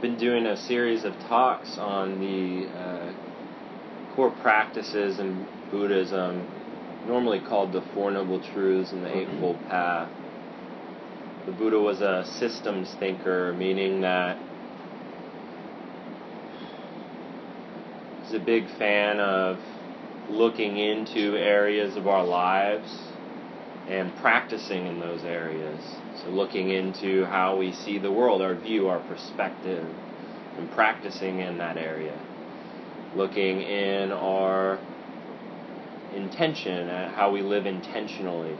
been doing a series of talks on the uh, core practices in Buddhism, normally called the Four Noble Truths and the Eightfold Path. The Buddha was a systems thinker, meaning that he's a big fan of looking into areas of our lives and practicing in those areas. So, looking into how we see the world, our view, our perspective, and practicing in that area. Looking in our intention, at how we live intentionally.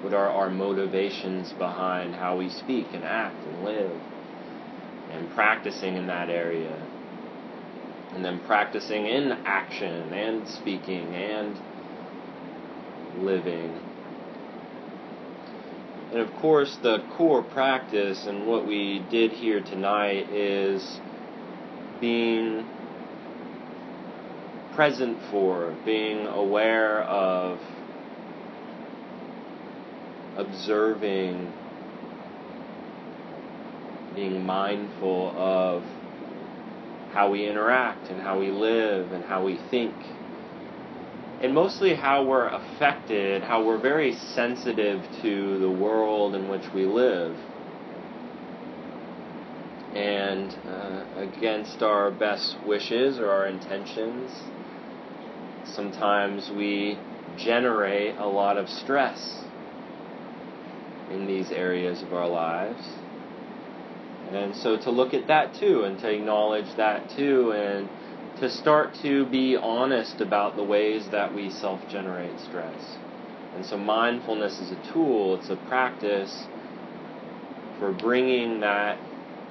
What are our motivations behind how we speak and act and live? And practicing in that area. And then practicing in action and speaking and living and of course, the core practice and what we did here tonight is being present for, being aware of, observing, being mindful of how we interact and how we live and how we think and mostly how we're affected, how we're very sensitive to the world in which we live. And uh, against our best wishes or our intentions, sometimes we generate a lot of stress in these areas of our lives. And so to look at that too and to acknowledge that too and to start to be honest about the ways that we self generate stress. And so, mindfulness is a tool, it's a practice for bringing that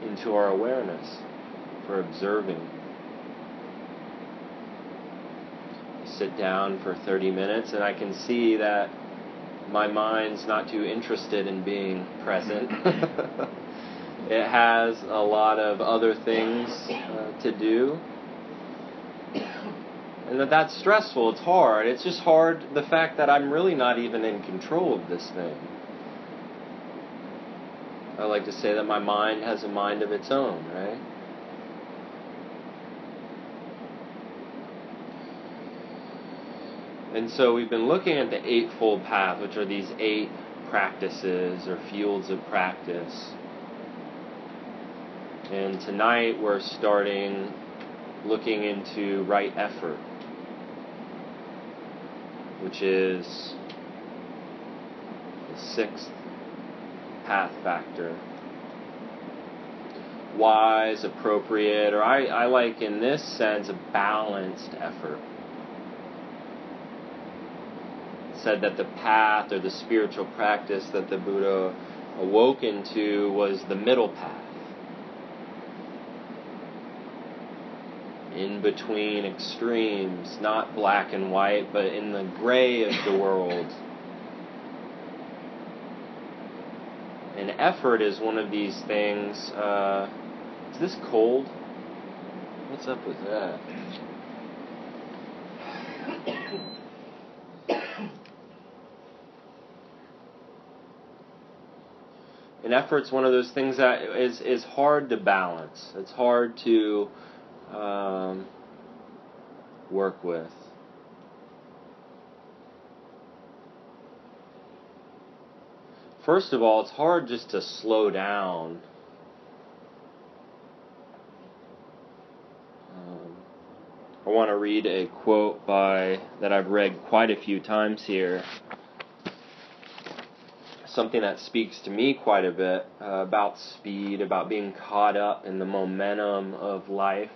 into our awareness, for observing. I sit down for 30 minutes and I can see that my mind's not too interested in being present. it has a lot of other things uh, to do and that that's stressful. It's hard. It's just hard the fact that I'm really not even in control of this thing. I like to say that my mind has a mind of its own, right? And so we've been looking at the Eightfold Path, which are these eight practices or fields of practice. And tonight we're starting looking into right effort which is the sixth path factor. Wise, appropriate, or I, I like in this sense a balanced effort. Said that the path or the spiritual practice that the Buddha awoke into was the middle path. In between extremes, not black and white, but in the gray of the world. And effort is one of these things. Uh, is this cold? What's up with that? And effort's one of those things that is is hard to balance. It's hard to um, work with. First of all, it's hard just to slow down. Um, I want to read a quote by that I've read quite a few times here. Something that speaks to me quite a bit uh, about speed, about being caught up in the momentum of life.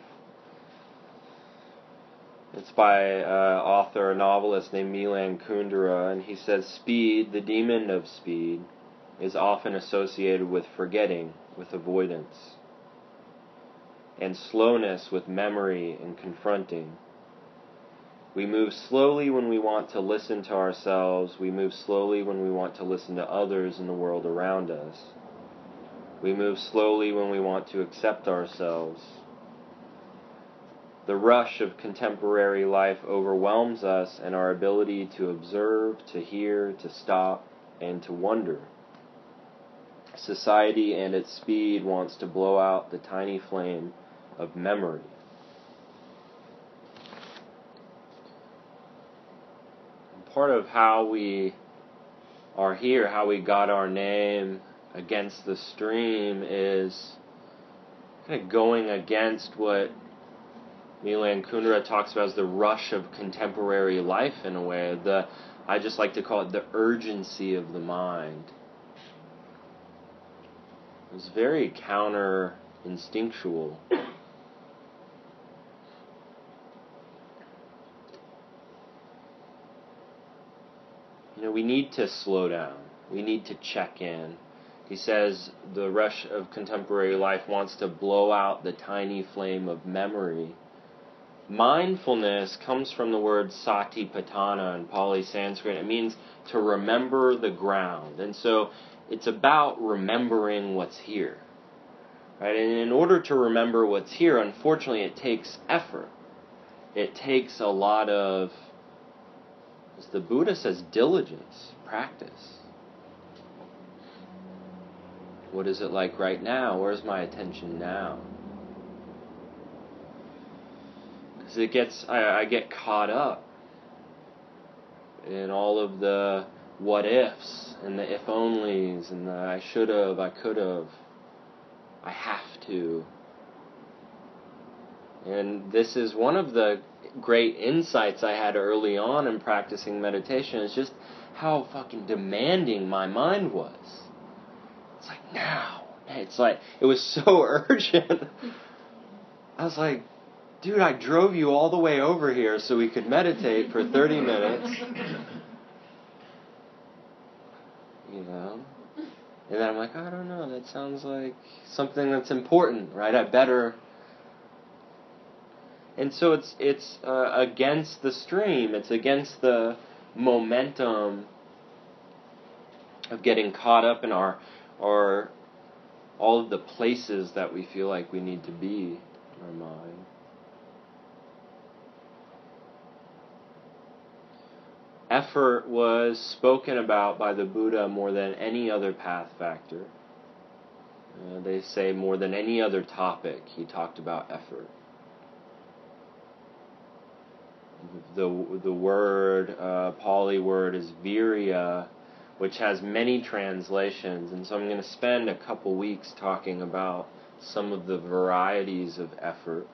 It's by an uh, author, a novelist named Milan Kundera, and he says, Speed, the demon of speed, is often associated with forgetting, with avoidance, and slowness with memory and confronting. We move slowly when we want to listen to ourselves. We move slowly when we want to listen to others in the world around us. We move slowly when we want to accept ourselves. The rush of contemporary life overwhelms us and our ability to observe, to hear, to stop, and to wonder. Society and its speed wants to blow out the tiny flame of memory. Part of how we are here, how we got our name against the stream, is kind of going against what Milan Kundera talks about as the rush of contemporary life in a way. The I just like to call it the urgency of the mind. It's very counter instinctual. You know, we need to slow down. We need to check in. He says the rush of contemporary life wants to blow out the tiny flame of memory mindfulness comes from the word satipatthana in Pali Sanskrit. It means to remember the ground. And so it's about remembering what's here. Right? And in order to remember what's here, unfortunately, it takes effort. It takes a lot of, as the Buddha says, diligence, practice. What is it like right now? Where's my attention now? Because it gets I, I get caught up in all of the what ifs and the if onlys and the I should have, I could have, I have to. And this is one of the great insights I had early on in practicing meditation is just how fucking demanding my mind was. It's like now. It's like it was so urgent. I was like, dude, I drove you all the way over here so we could meditate for 30 minutes. You know? And then I'm like, I don't know, that sounds like something that's important, right? I better. And so it's it's uh, against the stream. It's against the momentum of getting caught up in our our all of the places that we feel like we need to be in our mind. Effort was spoken about by the Buddha more than any other path factor. Uh, they say more than any other topic, he talked about effort. The, the word, uh, Pali word, is virya, which has many translations, and so I'm going to spend a couple weeks talking about some of the varieties of effort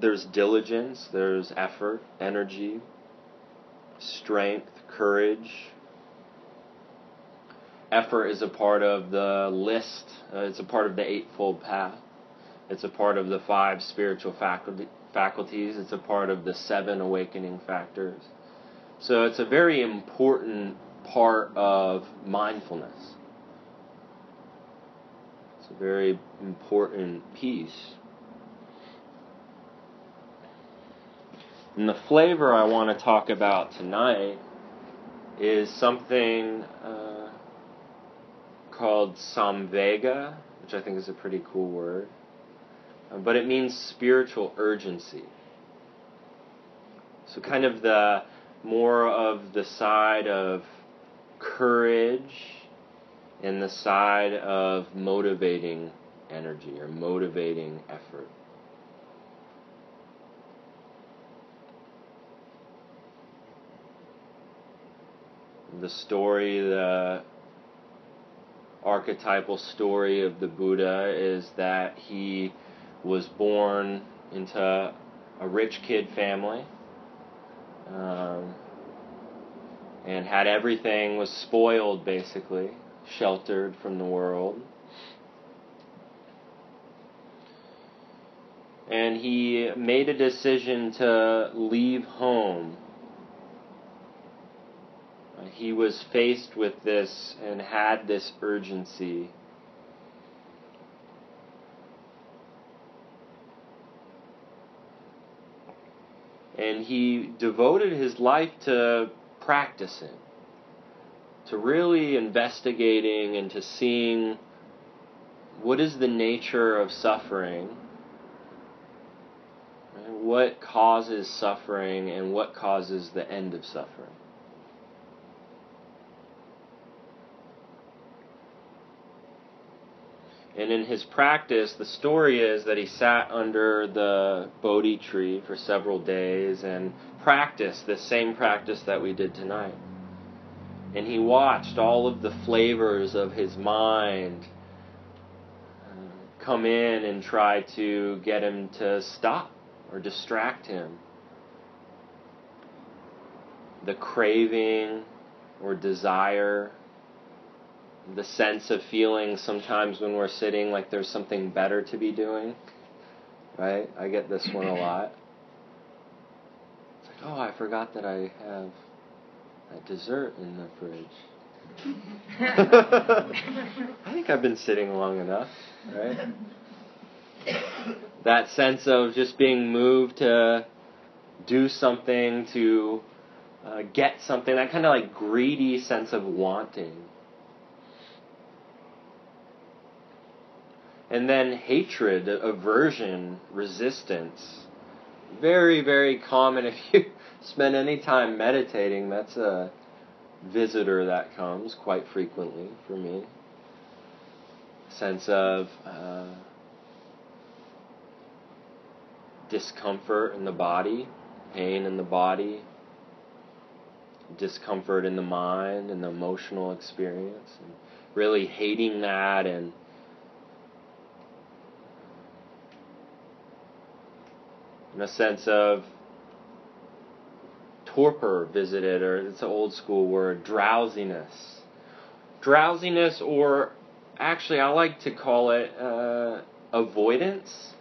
there's diligence, there's effort, energy, strength, courage. Effort is a part of the list, uh, it's a part of the Eightfold Path. It's a part of the five spiritual faculty, faculties. It's a part of the seven awakening factors. So it's a very important part of mindfulness. It's a very important piece. And the flavor I want to talk about tonight is something uh, called samvega, which I think is a pretty cool word. Uh, but it means spiritual urgency. So, kind of the more of the side of courage and the side of motivating energy or motivating effort. The story, the archetypal story of the Buddha is that he was born into a rich kid family um, and had everything, was spoiled basically, sheltered from the world. And he made a decision to leave home he was faced with this and had this urgency. And he devoted his life to practicing, to really investigating and to seeing what is the nature of suffering, what causes suffering, and what causes the end of suffering. And in his practice, the story is that he sat under the Bodhi tree for several days and practiced the same practice that we did tonight. And he watched all of the flavors of his mind uh, come in and try to get him to stop or distract him. The craving or desire the sense of feeling sometimes when we're sitting like there's something better to be doing. Right? I get this one a lot. It's like, oh, I forgot that I have that dessert in the fridge. I think I've been sitting long enough, right? that sense of just being moved to do something, to uh, get something, that kind of like greedy sense of wanting. And then hatred, aversion, resistance. Very, very common. If you spend any time meditating, that's a visitor that comes quite frequently for me. Sense of uh, discomfort in the body, pain in the body, discomfort in the mind and the emotional experience, and really hating that and in a sense of torpor visited, or it's an old school word, drowsiness. Drowsiness, or actually, I like to call it uh, avoidance.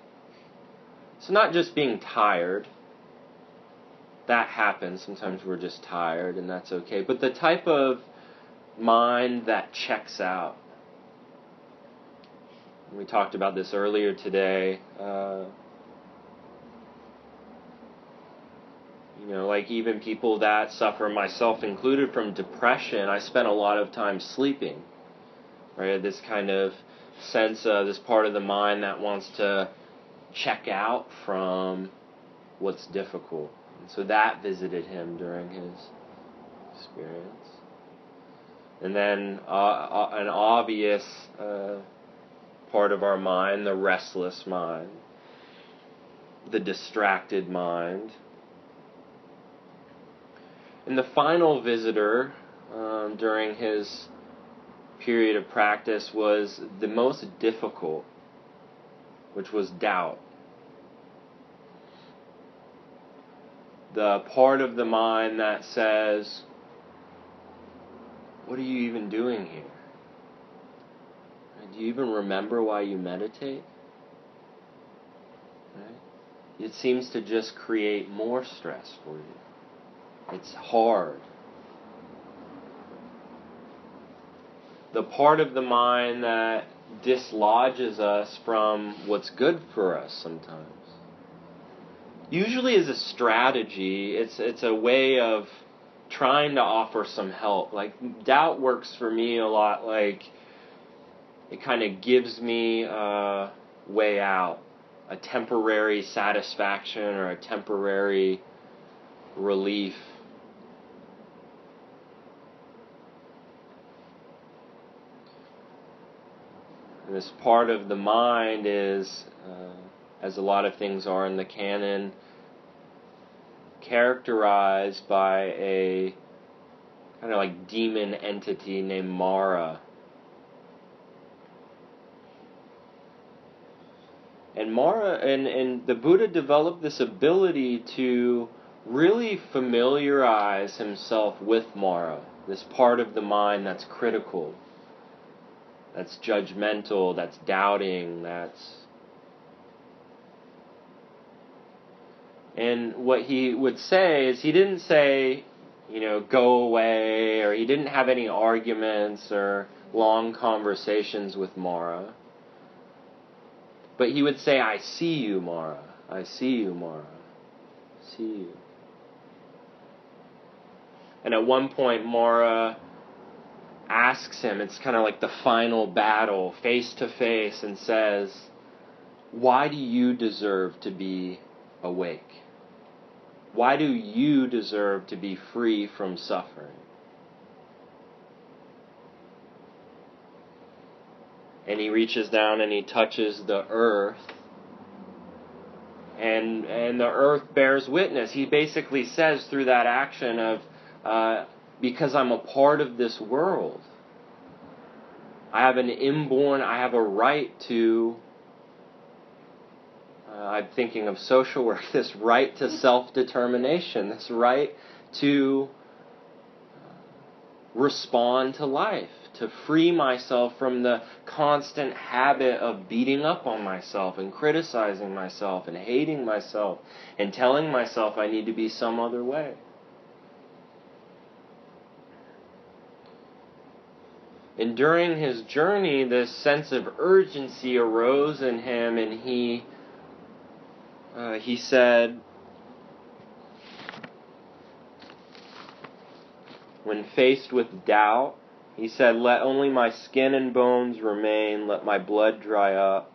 So, not just being tired, that happens. Sometimes we're just tired, and that's okay. But the type of mind that checks out. We talked about this earlier today. Uh, You know, like even people that suffer, myself included, from depression, I spent a lot of time sleeping. Right? This kind of sense of this part of the mind that wants to check out from what's difficult. And so that visited him during his experience. And then uh, uh, an obvious uh, part of our mind, the restless mind, the distracted mind, and the final visitor um, during his period of practice was the most difficult, which was doubt. The part of the mind that says, What are you even doing here? Do you even remember why you meditate? Right? It seems to just create more stress for you. It's hard. The part of the mind that dislodges us from what's good for us sometimes. Usually is a strategy. It's it's a way of trying to offer some help. Like doubt works for me a lot like it kind of gives me a way out, a temporary satisfaction or a temporary relief this part of the mind is, uh, as a lot of things are in the canon, characterized by a kind of like demon entity named Mara. And Mara and, and the Buddha developed this ability to really familiarize himself with Mara, this part of the mind that's critical that's judgmental, that's doubting, that's. And what he would say is he didn't say, you know, go away, or he didn't have any arguments or long conversations with Mara. But he would say, I see you, Mara. I see you, Mara. I see you. And at one point, Mara asks him, it's kind of like the final battle, face to face, and says, Why do you deserve to be awake? Why do you deserve to be free from suffering? and he reaches down and he touches the earth and and the earth bears witness he basically says through that action of uh, because i'm a part of this world i have an inborn i have a right to uh, i'm thinking of social work this right to self-determination this right to respond to life to free myself from the constant habit of beating up on myself and criticizing myself and hating myself and telling myself I need to be some other way. And during his journey, this sense of urgency arose in him, and he uh, he said, when faced with doubt, he said, Let only my skin and bones remain, let my blood dry up.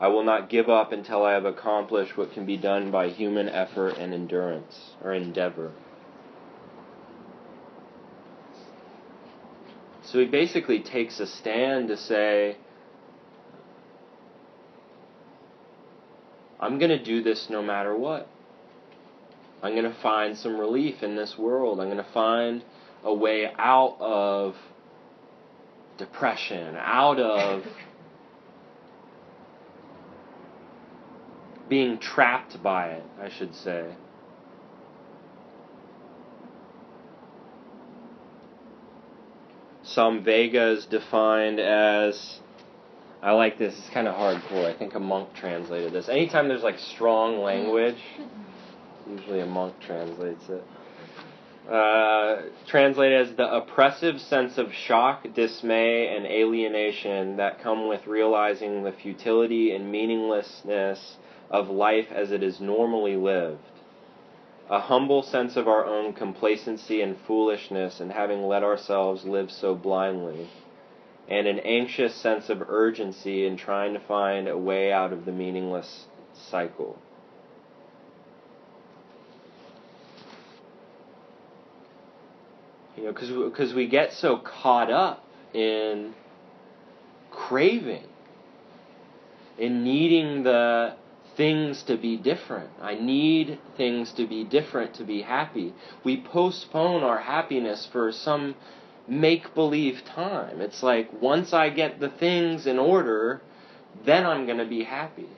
I will not give up until I have accomplished what can be done by human effort and endurance or endeavor. So he basically takes a stand to say, I'm going to do this no matter what. I'm going to find some relief in this world. I'm going to find a way out of depression, out of being trapped by it, I should say. Samvega is defined as I like this, it's kind of hardcore. I think a monk translated this. Anytime there's like strong language, usually a monk translates it. Uh, translated as the oppressive sense of shock, dismay, and alienation that come with realizing the futility and meaninglessness of life as it is normally lived. A humble sense of our own complacency and foolishness in having let ourselves live so blindly. And an anxious sense of urgency in trying to find a way out of the meaningless cycle. You know, because because we get so caught up in craving, in needing the things to be different. I need things to be different to be happy. We postpone our happiness for some make believe time. It's like once I get the things in order, then I'm going to be happy.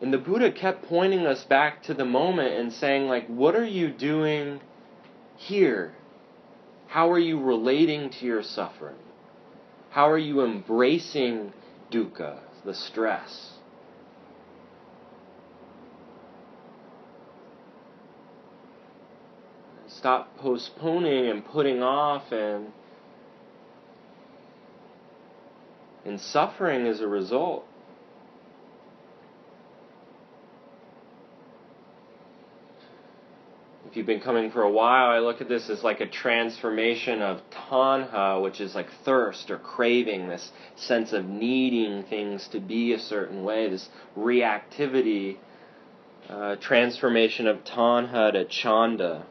And the Buddha kept pointing us back to the moment and saying, like, what are you doing here? How are you relating to your suffering? How are you embracing dukkha, the stress? Stop postponing and putting off and and suffering as a result. if you've been coming for a while, I look at this as like a transformation of tanha, which is like thirst or craving, this sense of needing things to be a certain way, this reactivity, uh, transformation of tanha to chanda.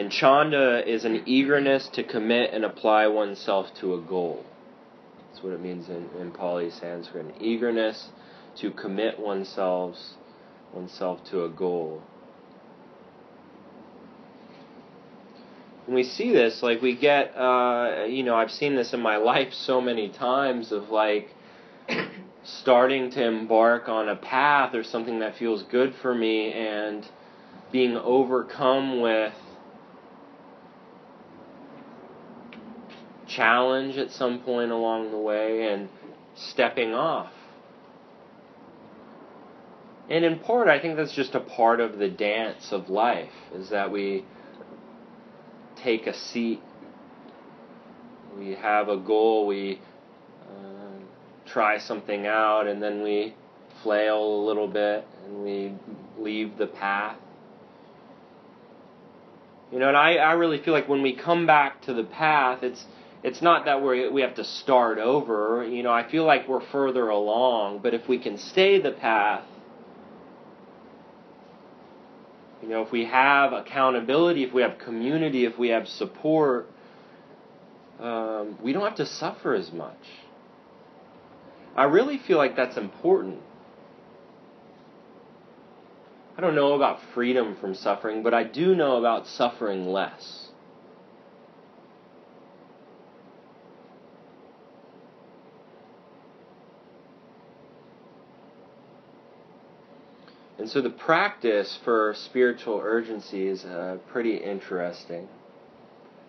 And chanda is an eagerness to commit and apply oneself to a goal. That's what it means in, in Pali Sanskrit. An eagerness to commit oneself oneself to a goal. when we see this, like we get, uh, you know, I've seen this in my life so many times of like starting to embark on a path or something that feels good for me and being overcome with challenge at some point along the way and stepping off. And in part, I think that's just a part of the dance of life, is that we take a seat. We have a goal, we uh, try something out, and then we flail a little bit and we leave the path. You know, and I, I really feel like when we come back to the path, it's it's not that we we have to start over. You know, I feel like we're further along, but if we can stay the path, You know, if we have accountability, if we have community, if we have support, um, we don't have to suffer as much. I really feel like that's important. I don't know about freedom from suffering, but I do know about suffering less. And so the practice for spiritual urgency is uh, pretty interesting.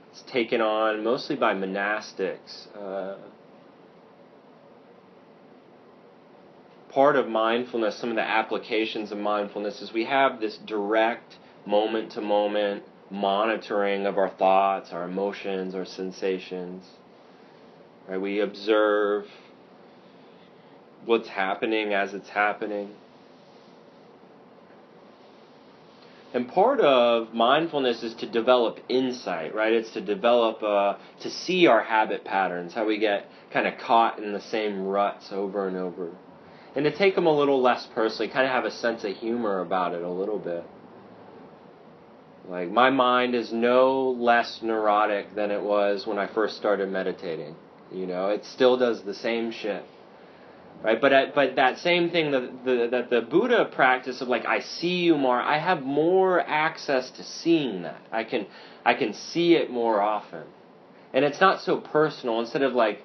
It's taken on mostly by monastics. Uh, part of mindfulness, some of the applications of mindfulness, is we have this direct, moment to moment monitoring of our thoughts, our emotions, our sensations. Right? We observe what's happening as it's happening. And part of mindfulness is to develop insight, right? It's to develop, uh, to see our habit patterns, how we get kind of caught in the same ruts over and over. And to take them a little less personally, kind of have a sense of humor about it a little bit. Like, my mind is no less neurotic than it was when I first started meditating. You know, it still does the same shit right? But at, but that same thing that the that the Buddha practice of like I see you Mara, I have more access to seeing that. I can I can see it more often, and it's not so personal. Instead of like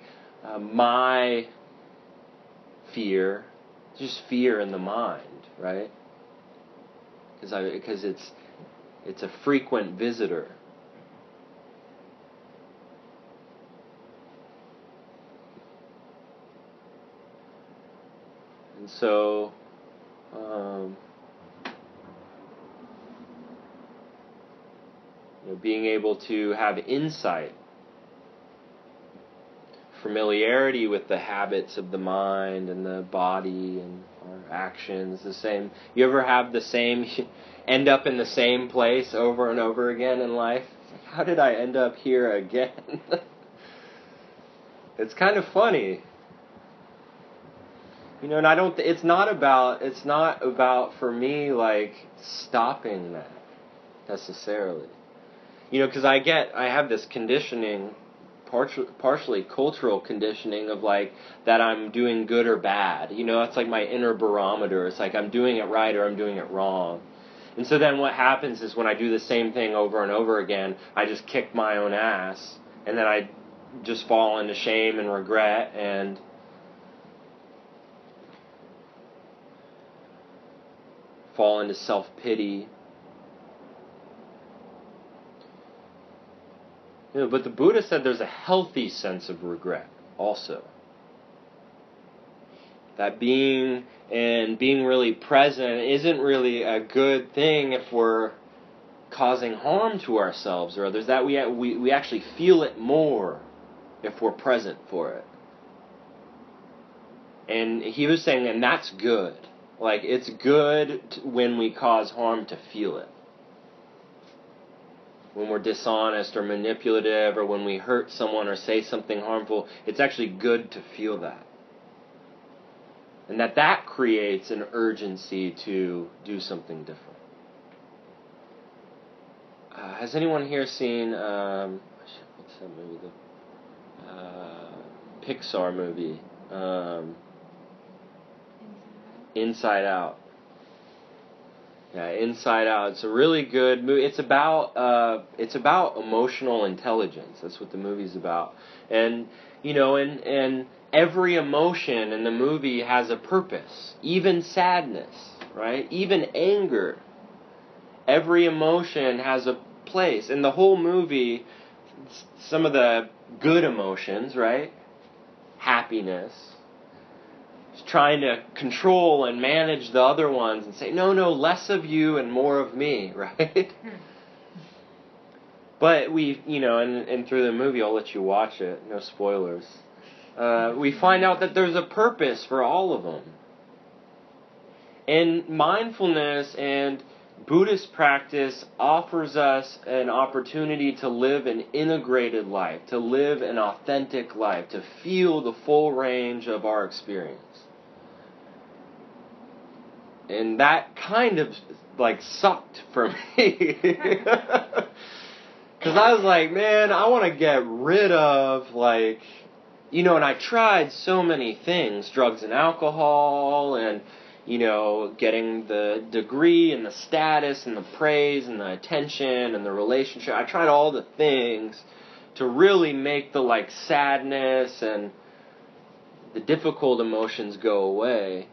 uh, my fear, just fear in the mind, right? Because I because it's it's a frequent visitor. And so, um, you know, being able to have insight, familiarity with the habits of the mind and the body and our actions, the same. You ever have the same, end up in the same place over and over again in life? How did I end up here again? it's kind of funny you know, and I don't. It's not about. It's not about for me like stopping that necessarily. You know, because I get. I have this conditioning, partially, partially cultural conditioning of like that I'm doing good or bad. You know, it's like my inner barometer. It's like I'm doing it right or I'm doing it wrong. And so then what happens is when I do the same thing over and over again, I just kick my own ass, and then I just fall into shame and regret and fall into self pity. You know, but the Buddha said there's a healthy sense of regret also. That being and being really present isn't really a good thing if we're causing harm to ourselves or others. That we, we, we actually feel it more if we're present for it. And he was saying, and that's good. Like, it's good when we cause harm to feel it. When we're dishonest or manipulative or when we hurt someone or say something harmful, it's actually good to feel that. And that that creates an urgency to do something different. Uh, has anyone here seen um, what's that movie? The uh, Pixar movie. Um, Inside Out. Yeah, Inside Out. It's a really good movie. It's about uh, it's about emotional intelligence. That's what the movie's about. And you know, and and every emotion in the movie has a purpose. Even sadness, right? Even anger. Every emotion has a place. In the whole movie, some of the good emotions, right? Happiness, trying to control and manage the other ones and say, no, no, less of you and more of me, right? but we, you know, and, and through the movie, I'll let you watch it, no spoilers. Uh, we find out that there's a purpose for all of them. And mindfulness and Buddhist practice offers us an opportunity to live an integrated life, to live an authentic life, to feel the full range of our experience and that kind of like sucked for me. Because I was like, man, I want to get rid of, like, you know, and I tried so many things drugs and alcohol, and, you know, getting the degree and the status and the praise and the attention and the relationship. I tried all the things to really make the, like, sadness and the difficult emotions go away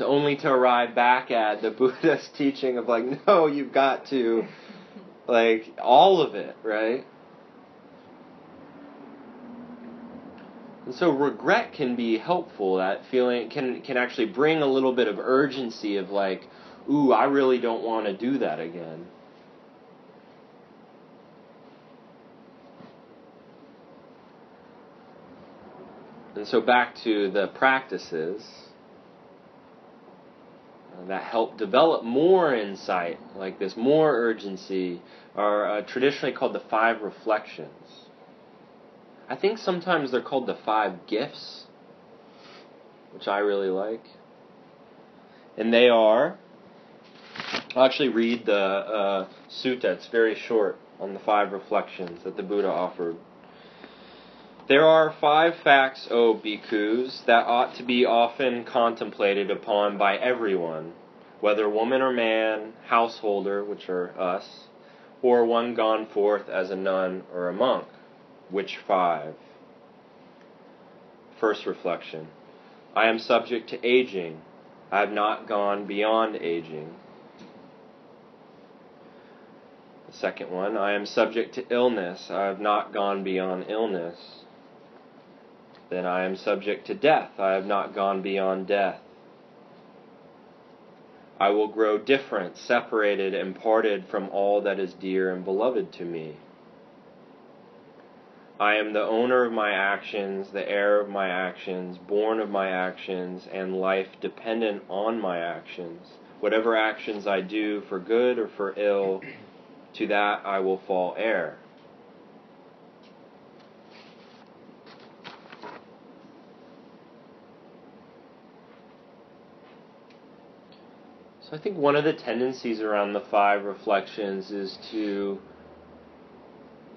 to only to arrive back at the Buddha's teaching of like, no, you've got to, like, all of it, right? And so regret can be helpful. That feeling can can actually bring a little bit of urgency of like, ooh, I really don't want to do that again. And so back to the practices that help develop more insight, like this, more urgency, are uh, traditionally called the five reflections. I think sometimes they're called the five gifts, which I really like. And they are, I'll actually read the uh, sutta, it's very short, on the five reflections that the Buddha offered. There are five facts, O bhikkhus, that ought to be often contemplated upon by everyone, whether woman or man, householder, which are us, or one gone forth as a nun or a monk, which five? First reflection I am subject to aging. I have not gone beyond aging. The second one, I am subject to illness. I have not gone beyond illness. Then I am subject to death. I have not gone beyond death. I will grow different, separated, and parted from all that is dear and beloved to me. I am the owner of my actions, the heir of my actions, born of my actions, and life dependent on my actions. Whatever actions I do, for good or for ill, to that I will fall heir. So I think one of the tendencies around the five reflections is to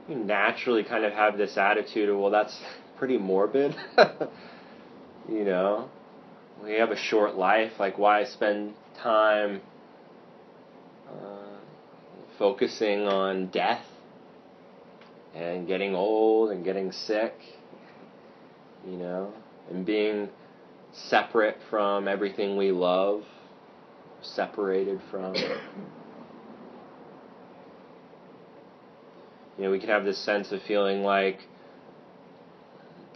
naturally kind of have this attitude of, well, that's pretty morbid. you know, we have a short life. Like, why spend time uh, focusing on death and getting old and getting sick? You know, and being separate from everything we love separated from. You know, we can have this sense of feeling like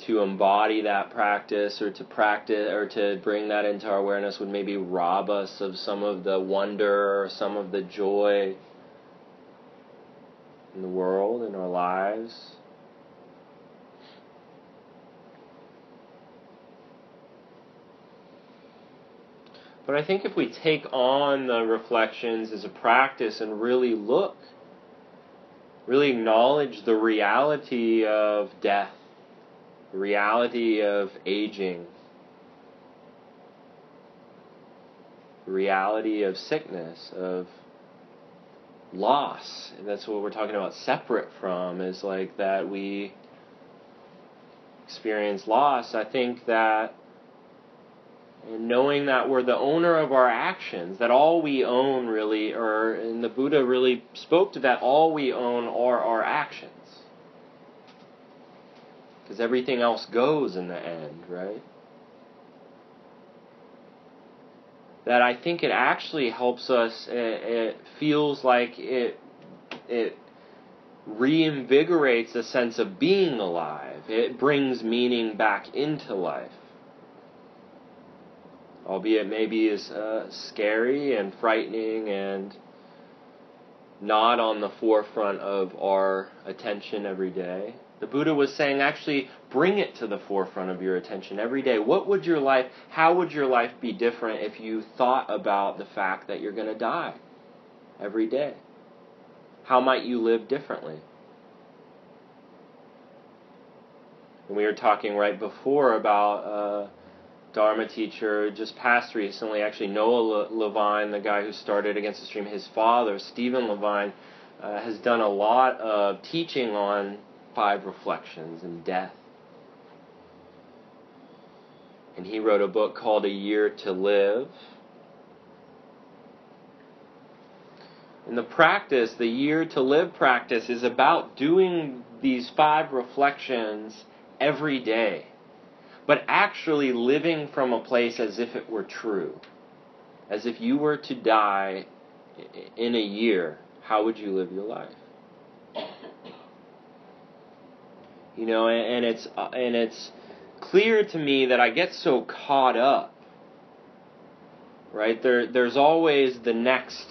to embody that practice or to practice or to bring that into our awareness would maybe rob us of some of the wonder or some of the joy in the world, in our lives. But I think if we take on the reflections as a practice and really look, really acknowledge the reality of death, the reality of aging, the reality of sickness, of loss. And that's what we're talking about separate from, is like that we experience loss. I think that and knowing that we're the owner of our actions, that all we own really, or and the Buddha really spoke to that, all we own are our actions. Because everything else goes in the end, right? That I think it actually helps us, it, it feels like it, it reinvigorates a sense of being alive. It brings meaning back into life albeit maybe is uh, scary and frightening and not on the forefront of our attention every day. The Buddha was saying, actually, bring it to the forefront of your attention every day. What would your life, how would your life be different if you thought about the fact that you're going to die every day? How might you live differently? And we were talking right before about uh, Dharma teacher, just passed recently, actually Noah Levine, the guy who started Against the Stream, his father, Stephen Levine, uh, has done a lot of teaching on five reflections and death. And he wrote a book called A Year to Live. And the practice, the Year to Live practice is about doing these five reflections every day, but actually living from a place as if it were true. As if you were to die in a year, how would you live your life? You know, and, it's uh, and it's clear to me that I get so caught up. Right there, there's always the next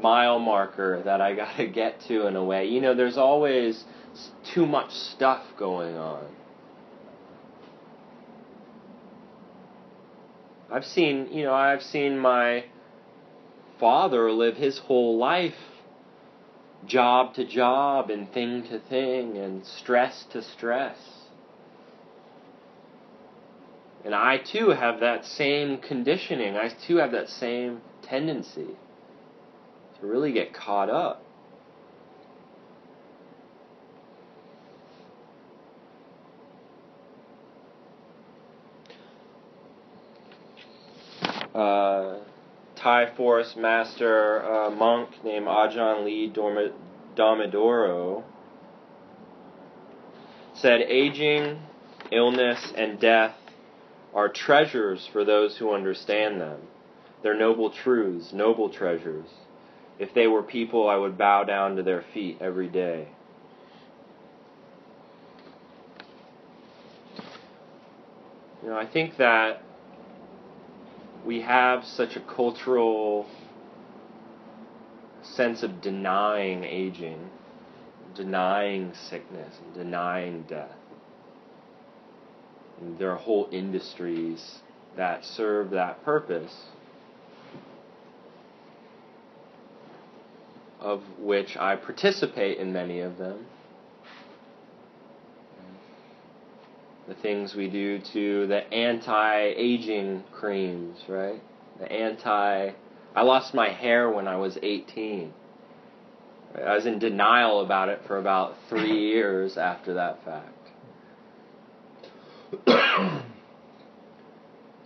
mile marker that I got to get to in a way. You know, there's always too much stuff going on. I've seen, you know, I've seen my father live his whole life job to job and thing to thing and stress to stress. And I too have that same conditioning. I too have that same tendency to really get caught up. Uh, Thai forest master uh, monk named Ajahn Lee Dhammadharo said, Aging, illness, and death are treasures for those who understand them. They're noble truths, noble treasures. If they were people, I would bow down to their feet every day. You know, I think that we have such a cultural sense of denying aging, denying sickness, and denying death. And there are whole industries that serve that purpose, of which I participate in many of them. The things we do to the anti-aging creams, right? The anti I lost my hair when I was 18. I was in denial about it for about 3 years after that fact.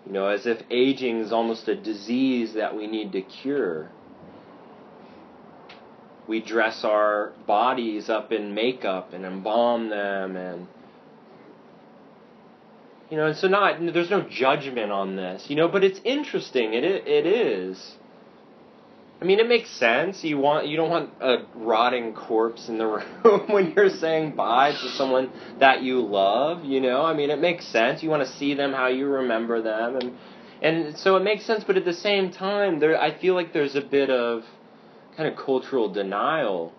you know, as if aging is almost a disease that we need to cure. We dress our bodies up in makeup and embalm them and you know, and so not there's no judgment on this, you know, but it's interesting. It it is. I mean, it makes sense. You want you don't want a rotting corpse in the room when you're saying bye to someone that you love. You know, I mean, it makes sense. You want to see them how you remember them, and and so it makes sense. But at the same time, there I feel like there's a bit of kind of cultural denial.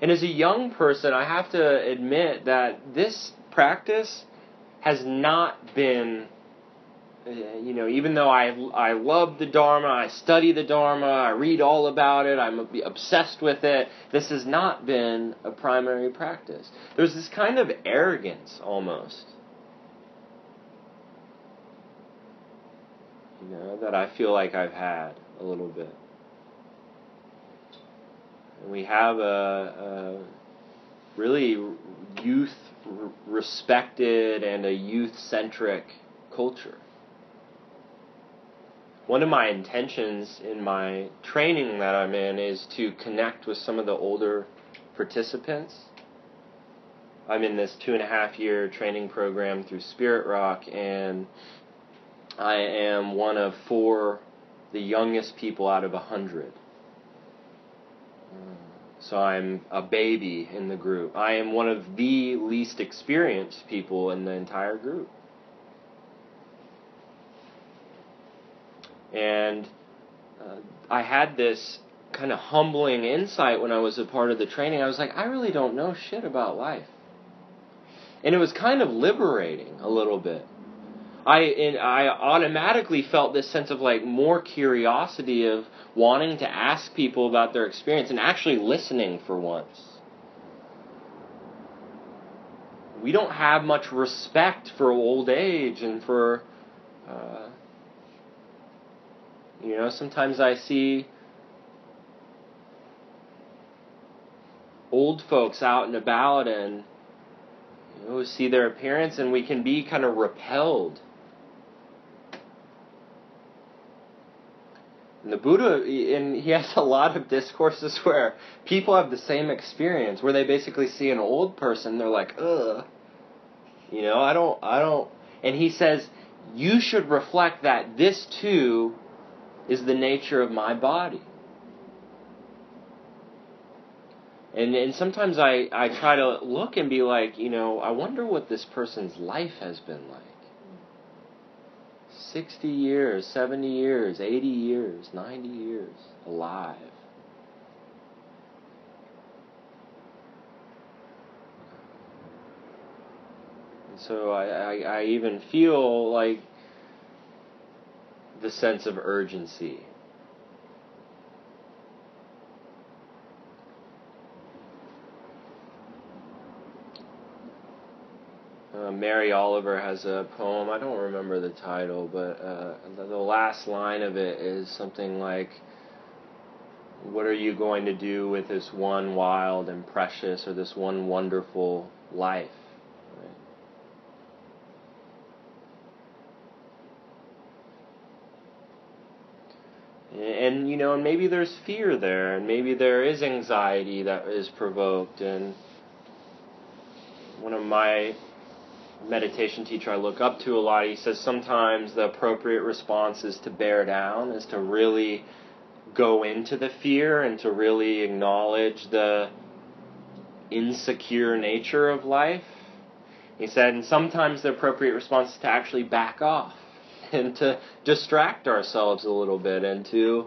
And as a young person, I have to admit that this practice has not been uh, you know, even though I I love the Dharma, I study the Dharma, I read all about it, I'm obsessed with it. This has not been a primary practice. There's this kind of arrogance almost, you know, that I feel like I've had a little bit. And we have a, a really youth respected and a youth centric culture. One of my intentions in my training that I'm in is to connect with some of the older participants. I'm in this two and a half year training program through Spirit Rock, and I am one of four, the youngest people out of a hundred. So I'm a baby in the group. I am one of the least experienced people in the entire group. And uh, I had this kind of humbling insight when I was a part of the training. I was like, I really don't know shit about life. And it was kind of liberating a little bit. I I automatically felt this sense of like more curiosity of wanting to ask people about their experience and actually listening for once. We don't have much respect for old age and for, uh, you know, sometimes I see old folks out and about and you know, see their appearance and we can be kind of repelled. And the Buddha, and he has a lot of discourses where people have the same experience, where they basically see an old person, they're like, ugh. You know, I don't, I don't. And he says, you should reflect that this too is the nature of my body. And and sometimes I, I try to look and be like, you know, I wonder what this person's life has been like. 60 years, 70 years, 80 years, 90 years alive. And so I, I, I even feel like the sense of urgency Uh, Mary Oliver has a poem. I don't remember the title, but uh, the last line of it is something like, "What are you going to do with this one wild and precious, or this one wonderful life?" and you know and maybe there's fear there and maybe there is anxiety that is provoked and one of my meditation teacher I look up to a lot, he says sometimes the appropriate response is to bear down, is to really go into the fear and to really acknowledge the insecure nature of life. He said, and sometimes the appropriate response is to actually back off and to distract ourselves a little bit and to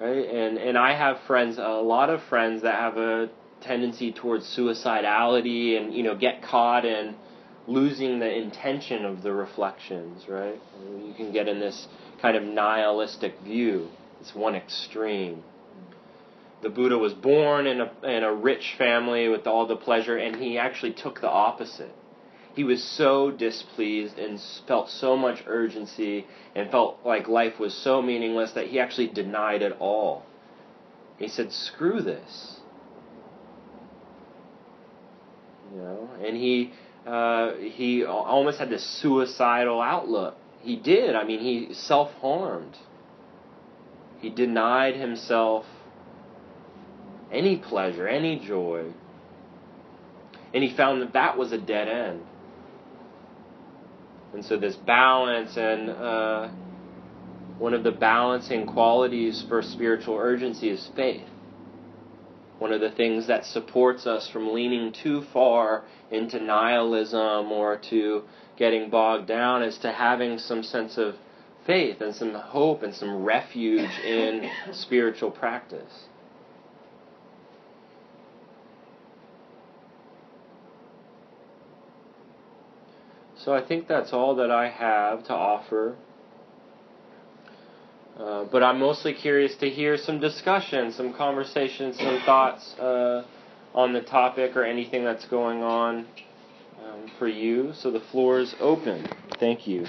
right and and I have friends a lot of friends that have a tendency towards suicidality and you know get caught in losing the intention of the reflections, right? You can get in this kind of nihilistic view. It's one extreme. The Buddha was born in a, in a rich family with all the pleasure, and he actually took the opposite. He was so displeased and felt so much urgency and felt like life was so meaningless that he actually denied it all. He said, Screw this. You know, and he uh, he almost had this suicidal outlook. He did. I mean, he self harmed. He denied himself any pleasure, any joy. And he found that that was a dead end. And so, this balance and uh, one of the balancing qualities for spiritual urgency is faith. One of the things that supports us from leaning too far into nihilism or to getting bogged down is to having some sense of faith and some hope and some refuge in spiritual practice. So I think that's all that I have to offer uh, but I'm mostly curious to hear some discussion, some conversation, some thoughts uh, on the topic or anything that's going on um, for you. So the floor is open. Thank you.